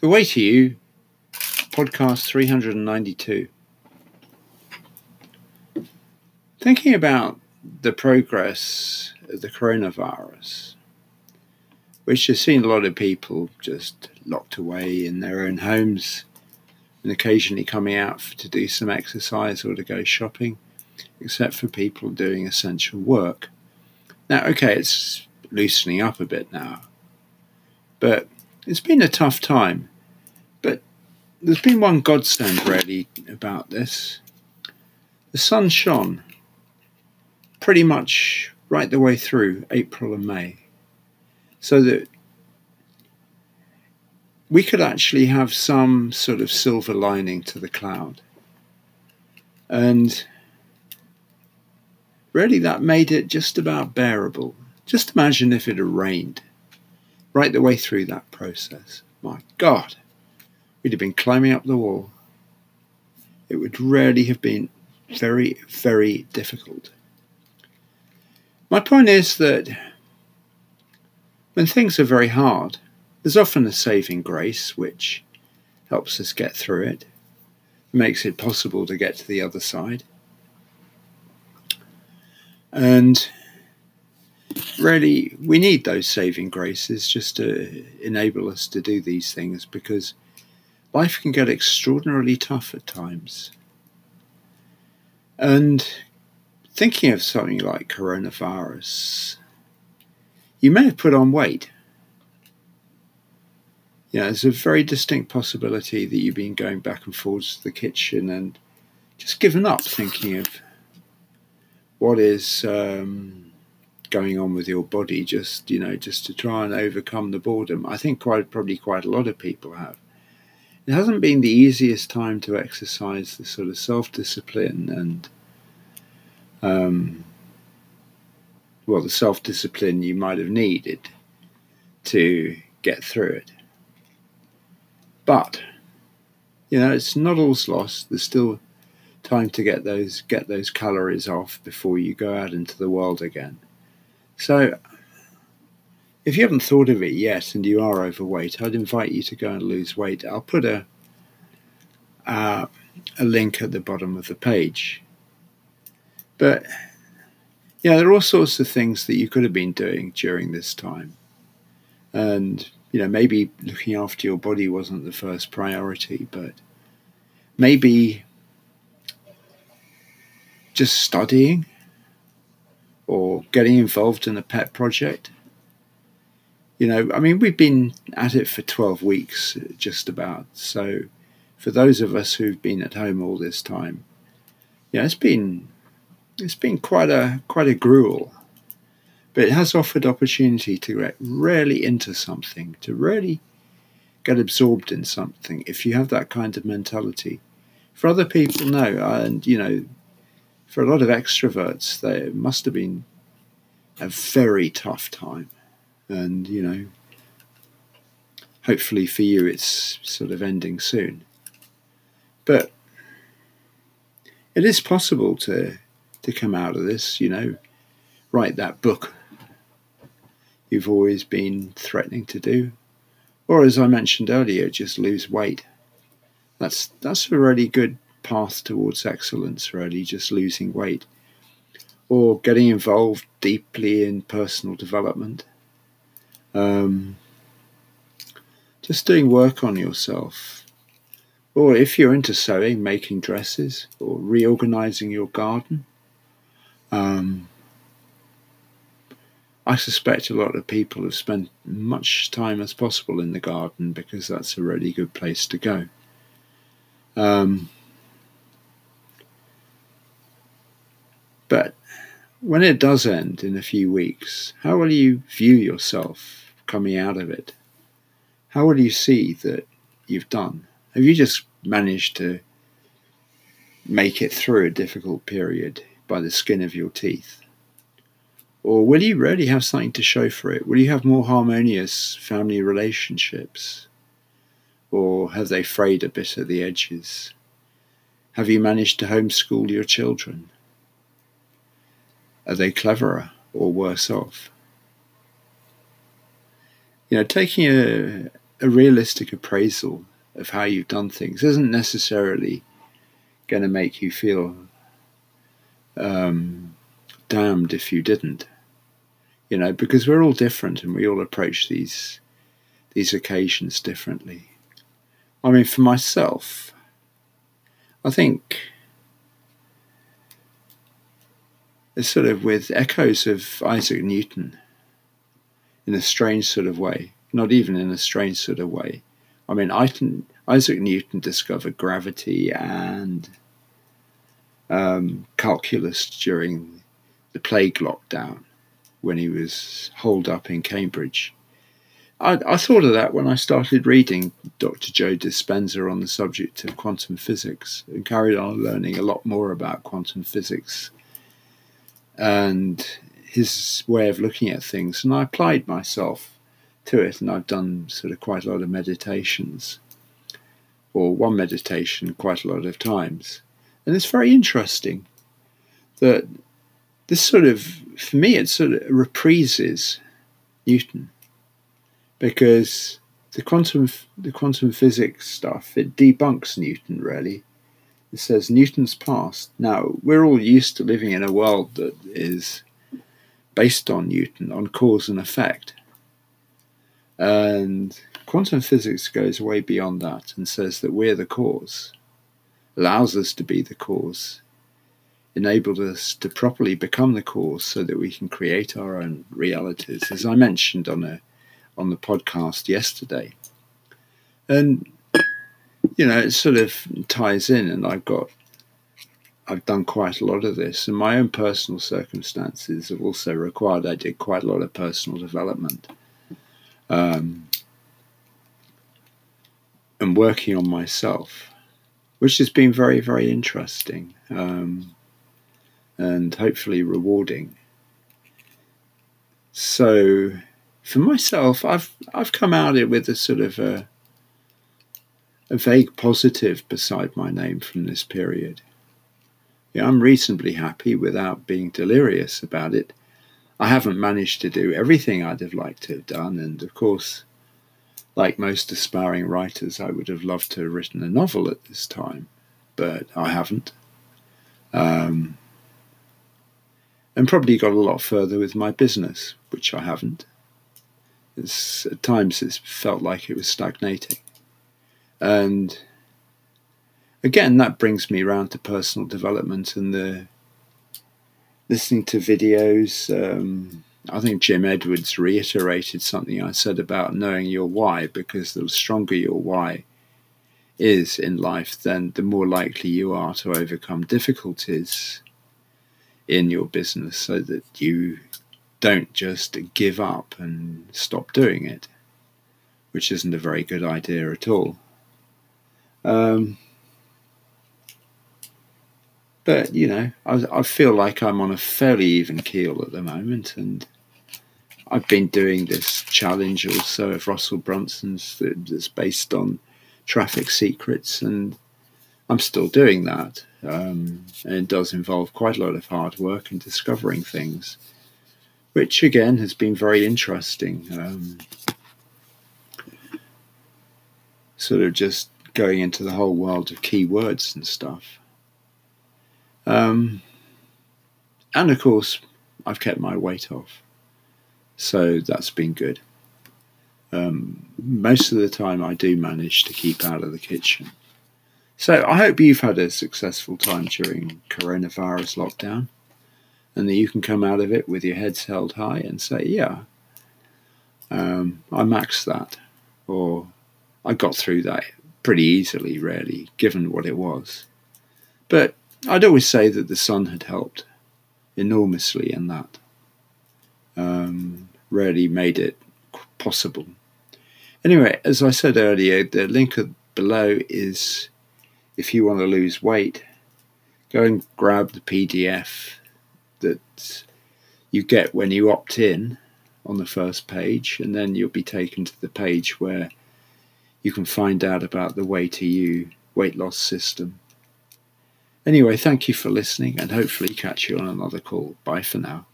The Way to You, podcast 392. Thinking about the progress of the coronavirus, which has seen a lot of people just locked away in their own homes and occasionally coming out to do some exercise or to go shopping, except for people doing essential work. Now, okay, it's loosening up a bit now, but it's been a tough time. But there's been one godsend really about this. The sun shone pretty much right the way through April and May, so that we could actually have some sort of silver lining to the cloud. And really, that made it just about bearable. Just imagine if it had rained right the way through that process. My God, we'd have been climbing up the wall. It would really have been very, very difficult. My point is that when things are very hard, there's often a saving grace which helps us get through it, makes it possible to get to the other side. And really, we need those saving graces just to enable us to do these things because life can get extraordinarily tough at times. And thinking of something like coronavirus, you may have put on weight. Know, there's a very distinct possibility that you've been going back and forwards to the kitchen and just given up thinking of what is um, going on with your body just you know just to try and overcome the boredom? I think quite probably quite a lot of people have. It hasn't been the easiest time to exercise the sort of self-discipline and um, well the self-discipline you might have needed to get through it. But you know it's not all's lost. There's still time to get those get those calories off before you go out into the world again so, if you haven't thought of it yet and you are overweight, I'd invite you to go and lose weight. I'll put a uh, a link at the bottom of the page. But yeah, there are all sorts of things that you could have been doing during this time, and you know maybe looking after your body wasn't the first priority, but maybe just studying or getting involved in a pet project. You know, I mean, we've been at it for 12 weeks, just about. So, for those of us who've been at home all this time, yeah, it's been it's been quite a quite a gruel, but it has offered opportunity to get really into something, to really get absorbed in something. If you have that kind of mentality, for other people, no, and you know, for a lot of extroverts, they must have been a very tough time. And, you know, hopefully for you it's sort of ending soon. But it is possible to to come out of this, you know, write that book you've always been threatening to do. Or as I mentioned earlier, just lose weight. That's that's a really good path towards excellence, really, just losing weight. Or getting involved deeply in personal development. Um, just doing work on yourself. Or if you're into sewing, making dresses, or reorganizing your garden. Um, I suspect a lot of people have spent much time as possible in the garden because that's a really good place to go. Um, But when it does end in a few weeks, how will you view yourself coming out of it? How will you see that you've done? Have you just managed to make it through a difficult period by the skin of your teeth? Or will you really have something to show for it? Will you have more harmonious family relationships? Or have they frayed a bit at the edges? Have you managed to homeschool your children? Are they cleverer or worse off? You know, taking a, a realistic appraisal of how you've done things isn't necessarily going to make you feel um, damned if you didn't. You know, because we're all different and we all approach these these occasions differently. I mean, for myself, I think it's sort of with echoes of Isaac Newton in a strange sort of way, not even in a strange sort of way. I mean, Isaac Newton discovered gravity and um, calculus during the plague lockdown when he was holed up in Cambridge. I, I, thought of that when I started reading Dr. Joe Dispenza on the subject of quantum physics and carried on learning a lot more about quantum physics and his way of looking at things. And I applied myself to it, and I've done sort of quite a lot of meditations, or one meditation quite a lot of times. And it's very interesting that this sort of, for me, it sort of reprises Newton because the quantum the quantum physics stuff it debunks Newton really. It says Newton's past. Now we're all used to living in a world that is based on Newton, on cause and effect, and quantum physics goes way beyond that and says that we're the cause, allows us to be the cause, enabled us to properly become the cause so that we can create our own realities. As I mentioned on a on the podcast yesterday. And you know, it sort of ties in and I've got I've done quite a lot of this and my own personal circumstances have also required I did quite a lot of personal development. Um, and working on myself, which has been very, very interesting um, and hopefully rewarding. So, for myself, I've I've come out it with a sort of a, a vague positive beside my name from this period. Yeah, I'm reasonably happy without being delirious about it. I haven't managed to do everything I'd have liked to have done, and of course, like most aspiring writers, I would have loved to have written a novel at this time, but I haven't. Um, and probably got a lot further with my business, which I haven't. It's, at times it's felt like it was stagnating. And again, that brings me around to personal development and the listening to videos. Um, I think Jim Edwards reiterated something I said about knowing your why, because the stronger your why is in life, then the more likely you are to overcome difficulties in your business so that you don't just give up and stop doing it, which isn't a very good idea at all. Um, but you know, I, I, feel like I'm on a fairly even keel at the moment, and I've been doing this challenge also of Russell Brunson's that's based on traffic secrets, and I'm still doing that. Um, and it does involve quite a lot of hard work and discovering things which again has been very interesting. Um, sort of just going into the whole world of keywords and stuff. Um, and of course, I've kept my weight off, so that's been good. Um, most of the time, I do manage to keep out of the kitchen. So I hope you've had a successful time during coronavirus lockdown and that you can come out of it with your heads held high and say, yeah, um, I maxed that, or I got through that pretty easily, really, given what it was. But I'd always say that the sun had helped enormously in that. Um, really made it possible. Anyway, as I said earlier, the link below is if you want to lose weight, go and grab the PDF that you get when you opt in on the first page, and then you'll be taken to the page where you can find out about the Way to You weight loss system. Anyway, thank you for listening, and hopefully catch you on another call. Bye for now.